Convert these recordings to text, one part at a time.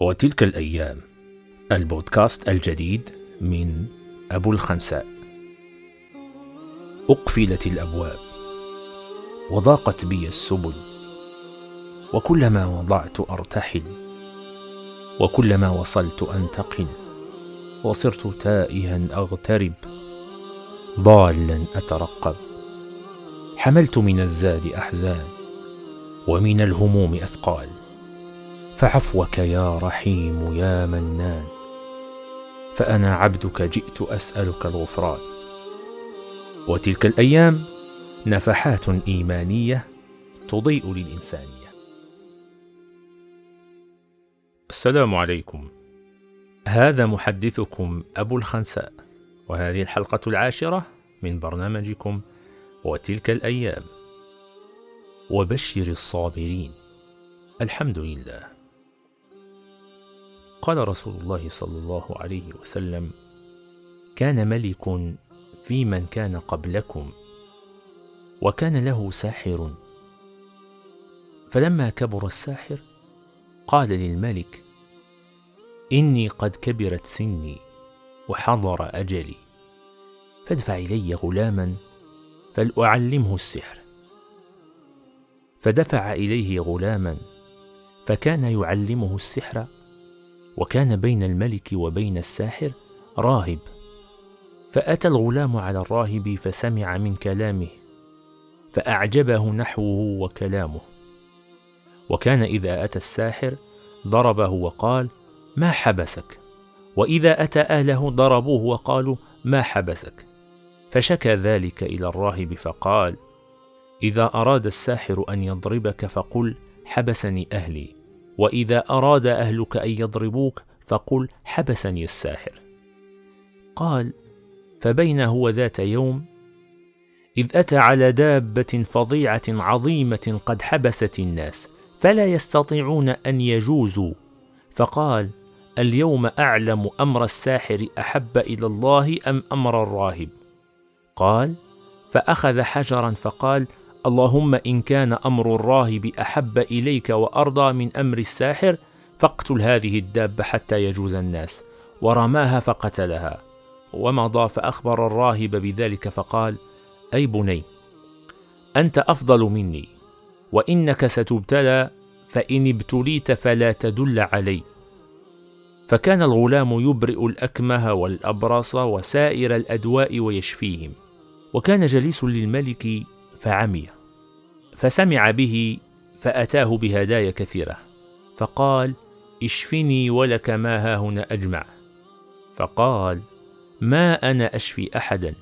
وتلك الأيام البودكاست الجديد من أبو الخنساء. أقفلت الأبواب وضاقت بي السبل وكلما وضعت أرتحل وكلما وصلت أنتقل وصرت تائها أغترب ضالا أترقب. حملت من الزاد أحزان ومن الهموم أثقال. فعفوك يا رحيم يا منان فأنا عبدك جئت أسألك الغفران. وتلك الأيام نفحات إيمانية تضيء للإنسانية. السلام عليكم. هذا محدثكم أبو الخنساء وهذه الحلقة العاشرة من برنامجكم وتلك الأيام. وبشر الصابرين الحمد لله. قال رسول الله صلى الله عليه وسلم كان ملك في من كان قبلكم وكان له ساحر. فلما كبر الساحر قال للملك إني قد كبرت سني وحضر أجلي فادفع إلي غلاما فلأعلمه السحر. فدفع إليه غلاما فكان يعلمه السحر وكان بين الملك وبين الساحر راهب. فأتى الغلام على الراهب فسمع من كلامه فأعجبه نحوه وكلامه. وكان إذا أتى الساحر ضربه وقال ما حبسك؟ وإذا أتى أهله ضربوه وقالوا ما حبسك؟ فشكى ذلك إلى الراهب فقال إذا أراد الساحر أن يضربك فقل حبسني أهلي. وإذا أراد أهلك أن يضربوك فقل حبسني الساحر. قال فبين هو ذات يوم إذ أتى على دابة فظيعة عظيمة قد حبست الناس فلا يستطيعون أن يجوزوا. فقال اليوم أعلم أمر الساحر أحب إلى الله أم أمر الراهب؟ قال فأخذ حجرا فقال اللهم إن كان أمر الراهب أحب إليك وأرضى من أمر الساحر فاقتل هذه الدابة حتى يجوز الناس. ورماها فقتلها. ومضى فاخبر الراهب بذلك فقال أي بني أنت أفضل مني وإنك ستبتلى فإن ابتليت فلا تدل علي. فكان الغلام يبرئ الأكمه والأبرص وسائر الأدواء ويشفيهم. وكان جليس للملك فعمي فسمع به فأتاه بهدايا كثيرة فقال اشفني ولك ما ها هنا أجمع. فقال ما أنا أشفي أحدا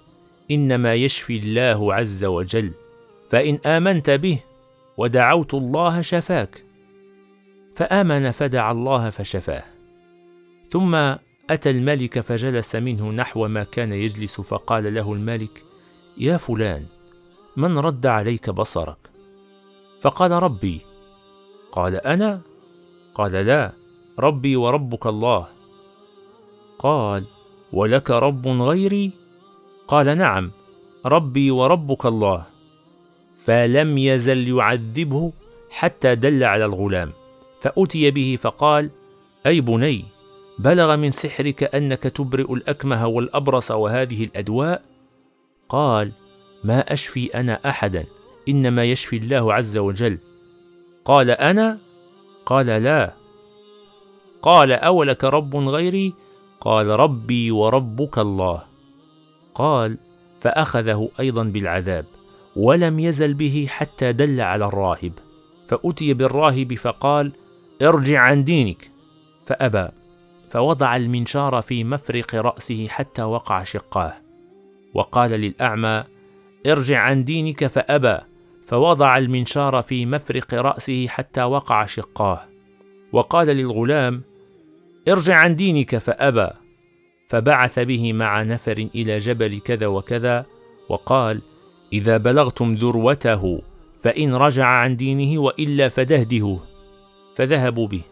إنما يشفي الله عز وجل فإن آمنت به ودعوت الله شفاك. فآمن فدعا الله فشفاه. ثم أتى الملك فجلس منه نحو ما كان يجلس فقال له الملك يا فلان من رد عليك بصرك؟ فقال ربي. قال أنا؟ قال لا ربي وربك الله. قال ولك رب غيري؟ قال نعم ربي وربك الله. فلم يزل يعذبه حتى دل على الغلام. فأتي به فقال أي بني بلغ من سحرك أنك تبرئ الأكمه والأبرص وهذه الأدواء؟ قال ما أشفي أنا أحدا إنما يشفي الله عز وجل. قال أنا؟ قال لا. قال أولك رب غيري؟ قال ربي وربك الله. قال فأخذه أيضا بالعذاب ولم يزل به حتى دل على الراهب. فأتي بالراهب فقال ارجع عن دينك. فأبى فوضع المنشار في مفرق رأسه حتى وقع شقاه. وقال للأعمى ارجع عن دينك فأبى فوضع المنشار في مفرق رأسه حتى وقع شقاه. وقال للغلام ارجع عن دينك فأبى. فبعث به مع نفر إلى جبل كذا وكذا وقال إذا بلغتم ذروته فإن رجع عن دينه وإلا فدهدهوه فذهبوا به.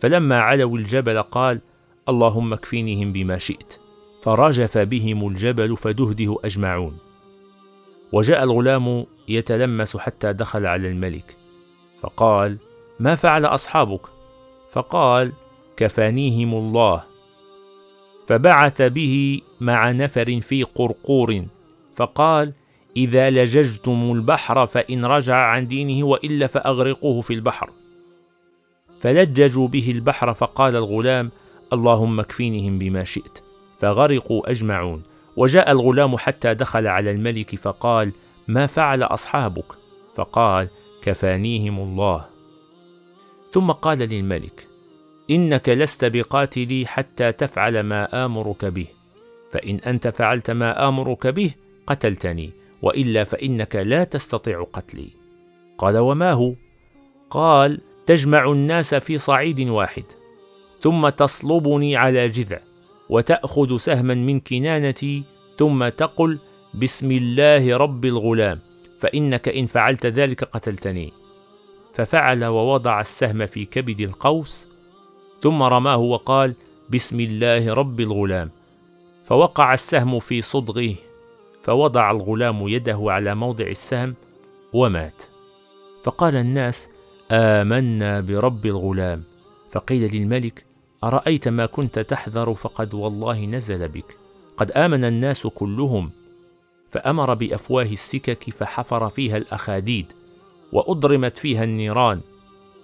فلما علوا الجبل قال اللهم اكفينهم بما شئت. فرجف بهم الجبل فدهده أجمعون. وجاء الغلام يتلمس حتى دخل على الملك فقال ما فعل أصحابك؟ فقال كفانيهم الله. فبعث به مع نفر في قرقور فقال إذا لججتم البحر فإن رجع عن دينه وإلا فأغرقوه في البحر. فلججوا به البحر فقال الغلام اللهم اكفينهم بما شئت. فغرقوا أجمعون. وجاء الغلام حتى دخل على الملك فقال ما فعل أصحابك؟ فقال كفانيهم الله. ثم قال للملك إنك لست بقاتلي حتى تفعل ما آمرك به فإن أنت فعلت ما آمرك به قتلتني وإلا فإنك لا تستطيع قتلي. قال وما هو؟ قال تجمع الناس في صعيد واحد ثم تصلبني على جذع. وتأخذ سهما من كنانتي ثم تقل بسم الله رب الغلام فإنك إن فعلت ذلك قتلتني. ففعل ووضع السهم في كبد القوس ثم رماه وقال بسم الله رب الغلام. فوقع السهم في صدغه فوضع الغلام يده على موضع السهم ومات. فقال الناس آمنا برب الغلام. فقيل للملك أرأيت ما كنت تحذر فقد والله نزل بك. قد آمن الناس كلهم فأمر بأفواه السكك فحفر فيها الأخاديد وأضرمت فيها النيران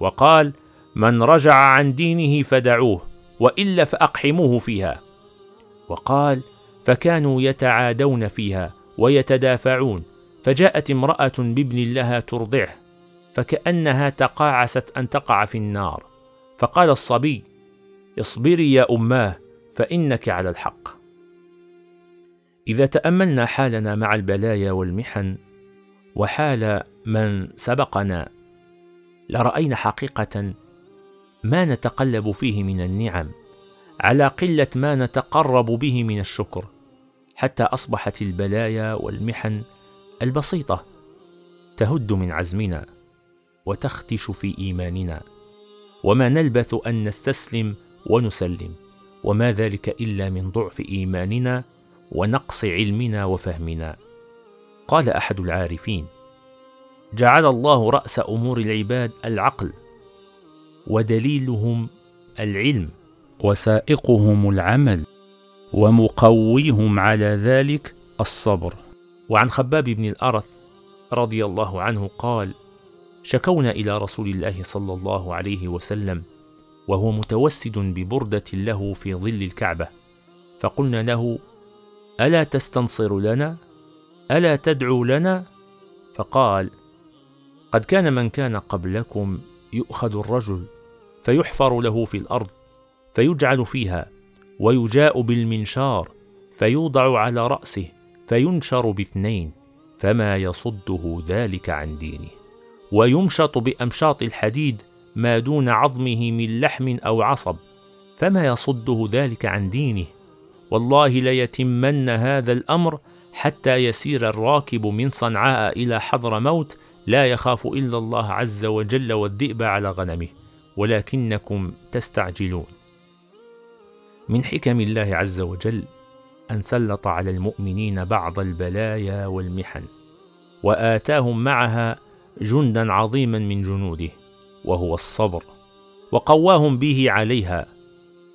وقال من رجع عن دينه فدعوه والا فاقحموه فيها. وقال فكانوا يتعادون فيها ويتدافعون فجاءت امرأة بابن لها ترضعه فكأنها تقاعست أن تقع في النار. فقال الصبي اصبري يا أماه فإنك على الحق. إذا تأملنا حالنا مع البلايا والمحن وحال من سبقنا لرأينا حقيقة ما نتقلب فيه من النعم على قلة ما نتقرب به من الشكر حتى أصبحت البلايا والمحن البسيطة تهد من عزمنا وتختش في إيماننا. وما نلبث أن نستسلم ونسلم وما ذلك إلا من ضعف إيماننا ونقص علمنا وفهمنا. قال أحد العارفين جعل الله رأس أمور العباد العقل ودليلهم العلم وسائقهم العمل ومقويهم على ذلك الصبر. وعن خباب بن الأرث رضي الله عنه قال شكونا إلى رسول الله صلى الله عليه وسلم وهو متوسد ببردة له في ظل الكعبة. فقلنا له ألا تستنصر لنا؟ ألا تدعو لنا؟ فقال قد كان من كان قبلكم يؤخذ الرجل فيحفر له في الأرض فيجعل فيها ويجاء بالمنشار فيوضع على رأسه فينشر باثنين فما يصده ذلك عن دينه. ويمشط بأمشاط الحديد ما دون عظمه من لحم أو عصب فما يصده ذلك عن دينه. والله ليتمن هذا الأمر حتى يسير الراكب من صنعاء إلى حضر موت لا يخاف إلا الله عز وجل والذئب على غنمه ولكنكم تستعجلون. من حكم الله عز وجل أن سلط على المؤمنين بعض البلايا والمحن وآتاهم معها جندا عظيما من جنوده. وهو الصبر وقواهم به عليها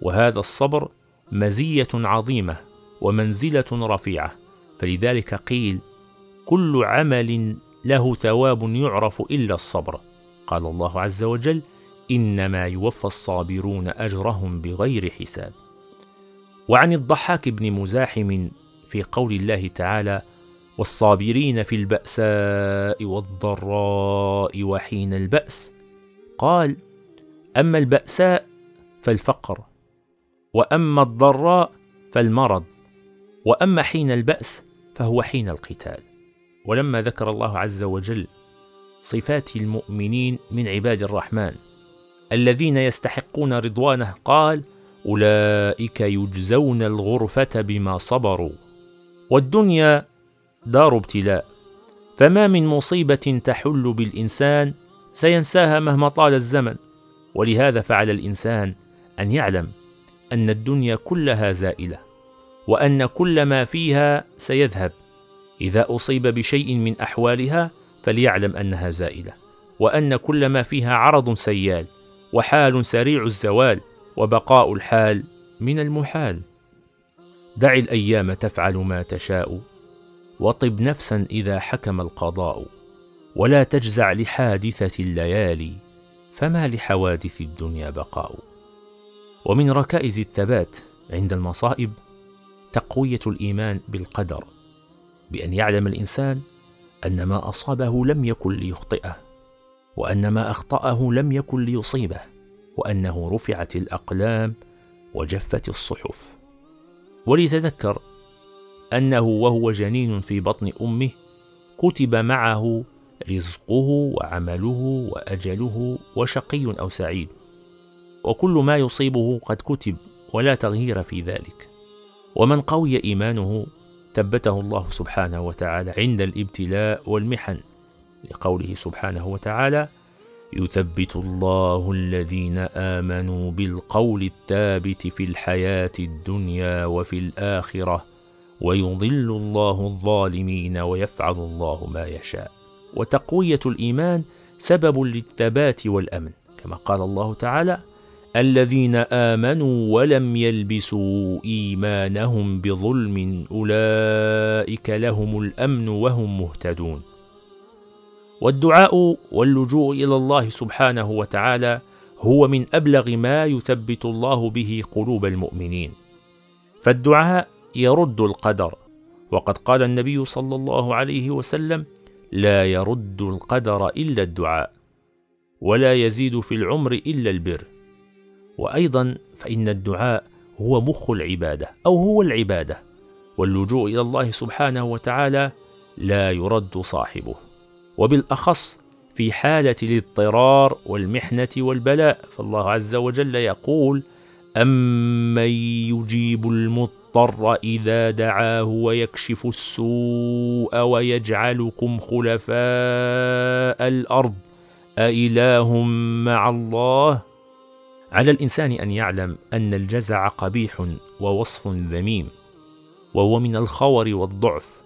وهذا الصبر مزية عظيمة ومنزلة رفيعة. فلذلك قيل كل عمل له ثواب يعرف إلا الصبر قال الله عز وجل إنما يوفى الصابرون أجرهم بغير حساب وعن الضحاك بن مزاحم في قول الله تعالى والصابرين في البأساء والضراء وحين البأس قال أما البأساء فالفقر وأما الضراء فالمرض وأما حين البأس فهو حين القتال. ولما ذكر الله عز وجل صفات المؤمنين من عباد الرحمن الذين يستحقون رضوانه قال أولئك يجزون الغرفة بما صبروا والدنيا دار ابتلاء فما من مصيبة تحل بالإنسان سينساها مهما طال الزمن. ولهذا فعل الإنسان أن يعلم أن الدنيا كلها زائلة وأن كل ما فيها سيذهب. إذا أصيب بشيء من أحوالها فليعلم أنها زائلة وأن كل ما فيها عرض سيال وحال سريع الزوال وبقاء الحال من المحال. دع الأيام تفعل ما تشاء وطب نفسا إذا حكم القضاء. ولا تجزع لحادثة الليالي فما لحوادث الدنيا بقاء. ومن ركائز الثبات عند المصائب تقوية الإيمان بالقدر بأن يعلم الإنسان أن ما أصابه لم يكن ليخطئه وأن ما أخطأه لم يكن ليصيبه وأنه رفعت الأقلام وجفت الصحف. وليتذكر أنه وهو جنين في بطن أمه كتب معه رزقه وعمله واجله وشقي أو سعيد وكل ما يصيبه قد كتب ولا تغيير في ذلك ومن قوي ايمانه ثبته الله سبحانه وتعالى عند الابتلاء والمحن لقوله سبحانه وتعالى يثبت الله الذين امنوا بالقول الثابت في الحياة الدنيا وفي الاخره ويضل الله الظالمين ويفعل الله ما يشاء وتقوية الإيمان سبب للثبات والأمن. كما قال الله تعالى الذين آمنوا ولم يلبسوا إيمانهم بظلم أولئك لهم الأمن وهم مهتدون. والدعاء واللجوء إلى الله سبحانه وتعالى هو من أبلغ ما يثبت الله به قلوب المؤمنين. فالدعاء يرد القدر. وقد قال النبي صلى الله عليه وسلم لا يرد القدر إلا الدعاء ولا يزيد في العمر إلا البر. وأيضا فإن الدعاء هو مخ العبادة أو هو العبادة واللجوء إلى الله سبحانه وتعالى لا يرد صاحبه. وبالأخص في حالة الاضطرار والمحنة والبلاء فالله عز وجل يقول امن يجيب المضطر إذا دعاه ويكشف السوء ويجعلكم خلفاء الأرض. أإله مع الله؟ على الإنسان أن يعلم أن الجزع قبيح ووصف ذميم وهو من الخور والضعف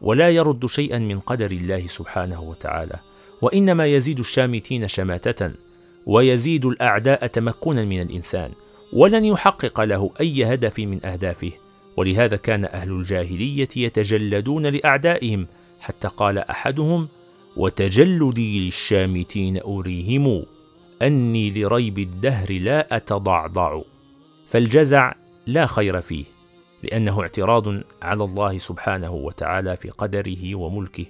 ولا يرد شيئا من قدر الله سبحانه وتعالى. وإنما يزيد الشامتين شماتة ويزيد الأعداء تمكنا من الإنسان. ولن يحقق له أي هدف من أهدافه. ولهذا كان أهل الجاهلية يتجلدون لأعدائهم حتى قال أحدهم وتجلدي للشامتين أريهم أني لريب الدهر لا أتضعضع. فالجزع لا خير فيه لأنه اعتراض على الله سبحانه وتعالى في قدره وملكه.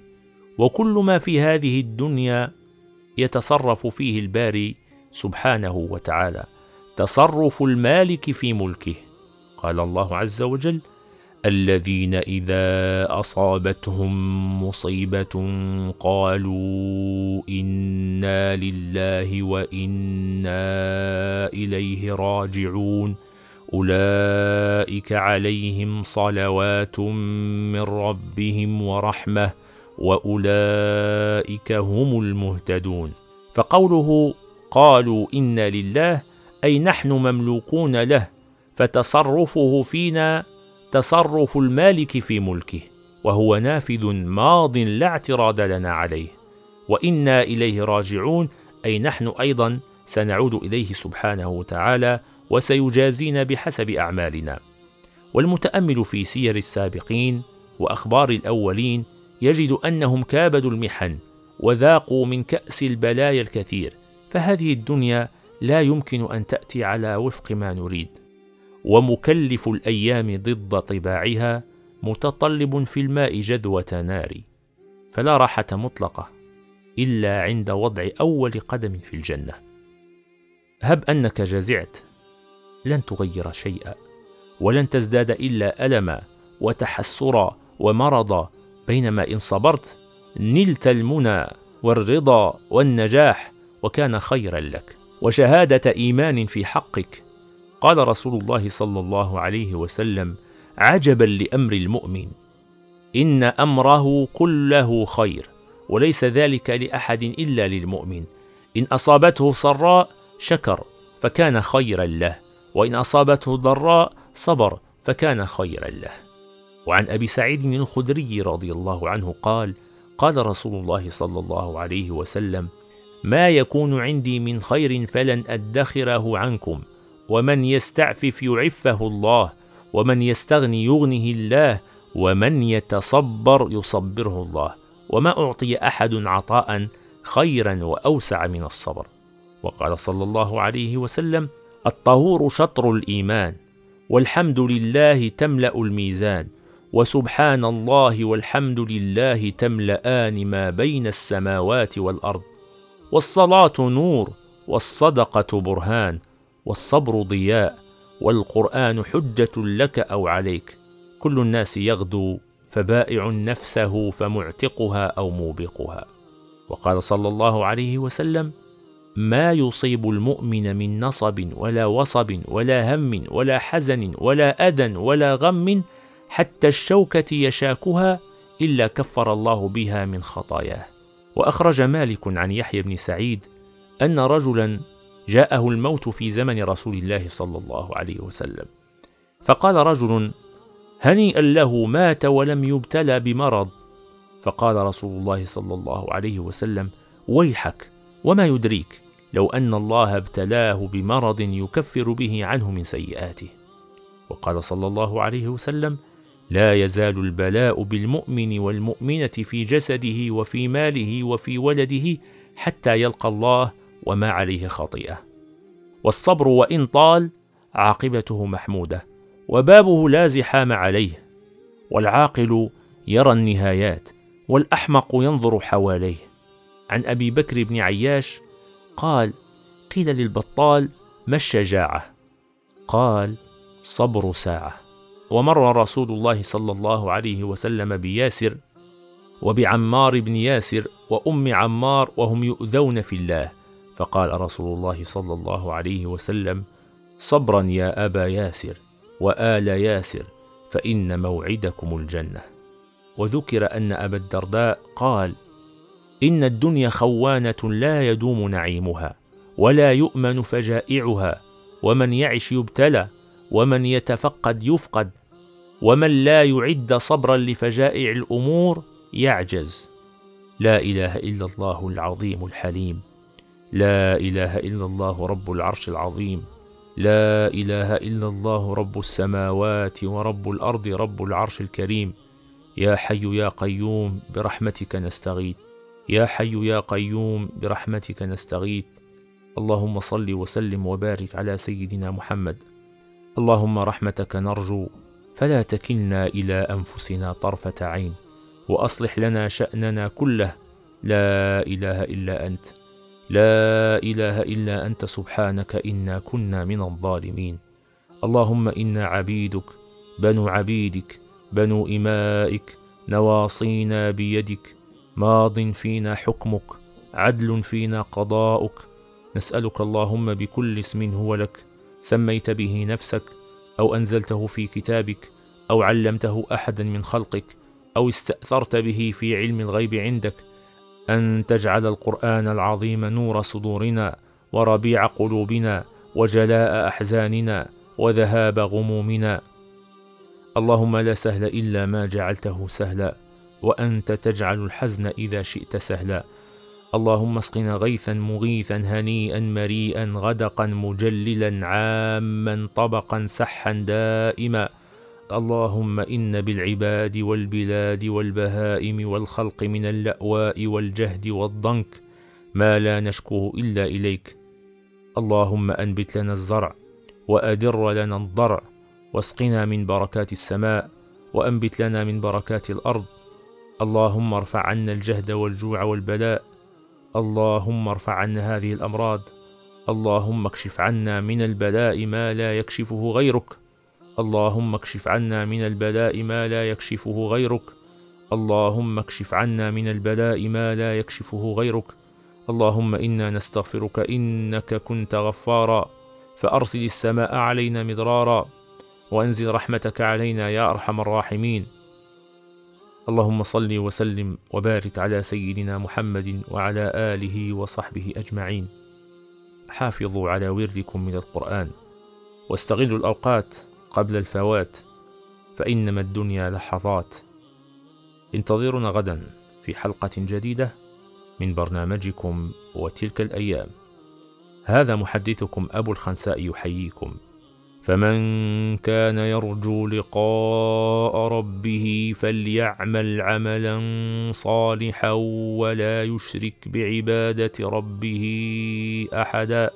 وكل ما في هذه الدنيا يتصرف فيه الباري سبحانه وتعالى. تصرف المالك في ملكه. قال الله عز وجل الذين إذا أصابتهم مصيبة قالوا إنا لله وإنا إليه راجعون. أولئك عليهم صلوات من ربهم ورحمة وأولئك هم المهتدون. فقوله قالوا إنا لله أي نحن مملوكون له فتصرفه فينا تصرف المالك في ملكه وهو نافذ ماض لا اعتراض لنا عليه. وإنا إليه راجعون أي نحن أيضا سنعود إليه سبحانه وتعالى وسيجازينا بحسب أعمالنا. والمتأمل في سير السابقين وأخبار الأولين يجد أنهم كابدوا المحن وذاقوا من كأس البلايا الكثير فهذه الدنيا لا يمكن أن تأتي على وفق ما نريد. ومكلف الأيام ضد طباعها متطلب في الماء جذوة نار. فلا راحة مطلقة إلا عند وضع أول قدم في الجنة. هب أنك جزعت. لن تغير شيئا. ولن تزداد إلا الما وتحسرا ومرضا بينما إن صبرت نلت المنى والرضا والنجاح وكان خيرا لك. وشهادة إيمان في حقك. قال رسول الله صلى الله عليه وسلم عجبا لأمر المؤمن إن أمره كله خير وليس ذلك لأحد إلا للمؤمن. إن أصابته سراء شكر فكان خيرا له وإن أصابته ضراء صبر فكان خيرا له. وعن أبي سعيد الخدري رضي الله عنه قال قال رسول الله صلى الله عليه وسلم ما يكون عندي من خير فلن أدخره عنكم. ومن يستعفف يعفه الله ومن يستغني يغنه الله ومن يتصبر يصبره الله. وما أعطي أحد عطاء خيرا وأوسع من الصبر. وقال صلى الله عليه وسلم الطهور شطر الإيمان والحمد لله تملأ الميزان. وسبحان الله والحمد لله تملأان ما بين السماوات والأرض. والصلاة نور والصدقة برهان والصبر ضياء والقرآن حجة لك أو عليك. كل الناس يغدو فبائع نفسه فمعتقها أو موبقها. وقال صلى الله عليه وسلم ما يصيب المؤمن من نصب ولا وصب ولا هم ولا حزن ولا أذى ولا غم حتى الشوكة يشاكها إلا كفر الله بها من خطاياه. وأخرج مالك عن يحيى بن سعيد أن رجلا جاءه الموت في زمن رسول الله صلى الله عليه وسلم. فقال رجل هنيئا له مات ولم يبتلى بمرض. فقال رسول الله صلى الله عليه وسلم ويحك وما يدريك لو أن الله ابتلاه بمرض يكفر به عنه من سيئاته. وقال صلى الله عليه وسلم لا يزال البلاء بالمؤمن والمؤمنة في جسده وفي ماله وفي ولده حتى يلقى الله وما عليه خطيئة. والصبر وإن طال عاقبته محمودة وبابه لا زحام عليه والعاقل يرى النهايات والأحمق ينظر حواليه. عن أبي بكر بن عياش قال قيل للبطال ما الشجاعة؟ قال صبر ساعة. ومر رسول الله صلى الله عليه وسلم بياسر وبعمار بن ياسر وأم عمار وهم يؤذون في الله. فقال رسول الله صلى الله عليه وسلم صبرا يا أبا ياسر وآل ياسر فإن موعدكم الجنة. وذكر أن أبا الدرداء قال إن الدنيا خوانة لا يدوم نعيمها ولا يؤمن فجائعها ومن يعش يبتلى ومن يتفقد يفقد ومن لا يعد صبرا لفجائع الأمور يعجز. لا إله إلا الله العظيم الحليم. لا إله إلا الله رب العرش العظيم. لا إله إلا الله رب السماوات ورب الأرض رب العرش الكريم. يا حي يا قيوم برحمتك نستغيث. يا حي يا قيوم برحمتك نستغيث. اللهم صل وسلم وبارك على سيدنا محمد. اللهم رحمتك نرجو فلا تكلنا إلى أنفسنا طرفة عين وأصلح لنا شأننا كله. لا إله إلا أنت. لا إله إلا أنت سبحانك إنا كنا من الظالمين. اللهم أنا عبيدك بنو عبيدك بنو إمائك نواصينا بيدك ماض فينا حكمك عدل فينا قضاؤك. نسألك اللهم بكل اسم هو لك. سميت به نفسك أو أنزلته في كتابك أو علمته أحدا من خلقك أو استأثرت به في علم الغيب عندك أن تجعل القرآن العظيم نور صدورنا وربيع قلوبنا وجلاء أحزاننا وذهاب غمومنا. اللهم لا سهل إلا ما جعلته سهلا وأنت تجعل الحزن إذا شئت سهلا. اللهم اسقنا غيثا مغيثا هنيئا مريئا غدقا مجللا عاما طبقا سحا دائما. اللهم إن بالعباد والبلاد والبهائم والخلق من اللأواء والجهد والضنك ما لا نشكوه إلا إليك. اللهم أنبت لنا الزرع وادر لنا الضرع واسقنا من بركات السماء وأنبت لنا من بركات الأرض. اللهم ارفع عنا الجهد والجوع والبلاء اللهم ارفع عنا هذه الأمراض. اللهم اكشف عنا من البلاء ما لا يكشفه غيرك. اللهم اكشف عنا من البلاء ما لا يكشفه غيرك. اللهم اكشف عنا من البلاء ما لا يكشفه غيرك. اللهم إنا نستغفرك إنك كنت غفارا. فأرسل السماء علينا مدرارا. وأنزل رحمتك علينا يا أرحم الراحمين. اللهم صل وسلم وبارك على سيدنا محمد وعلى آله وصحبه أجمعين. حافظوا على وردكم من القرآن واستغلوا الأوقات قبل الفوات فإنما الدنيا لحظات. انتظرونا غدا في حلقة جديدة من برنامجكم وتلك الأيام. هذا محدثكم أبو الخنساء يحييكم. فمن كان يرجو لقاء ربه فليعمل عملا صالحا ولا يشرك بعبادة ربه أحدا.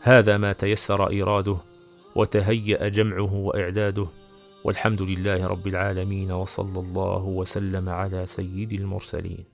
هذا ما تيسر إيراده وتهيأ جمعه وإعداده. والحمد لله رب العالمين وصلى الله وسلم على سيد المرسلين.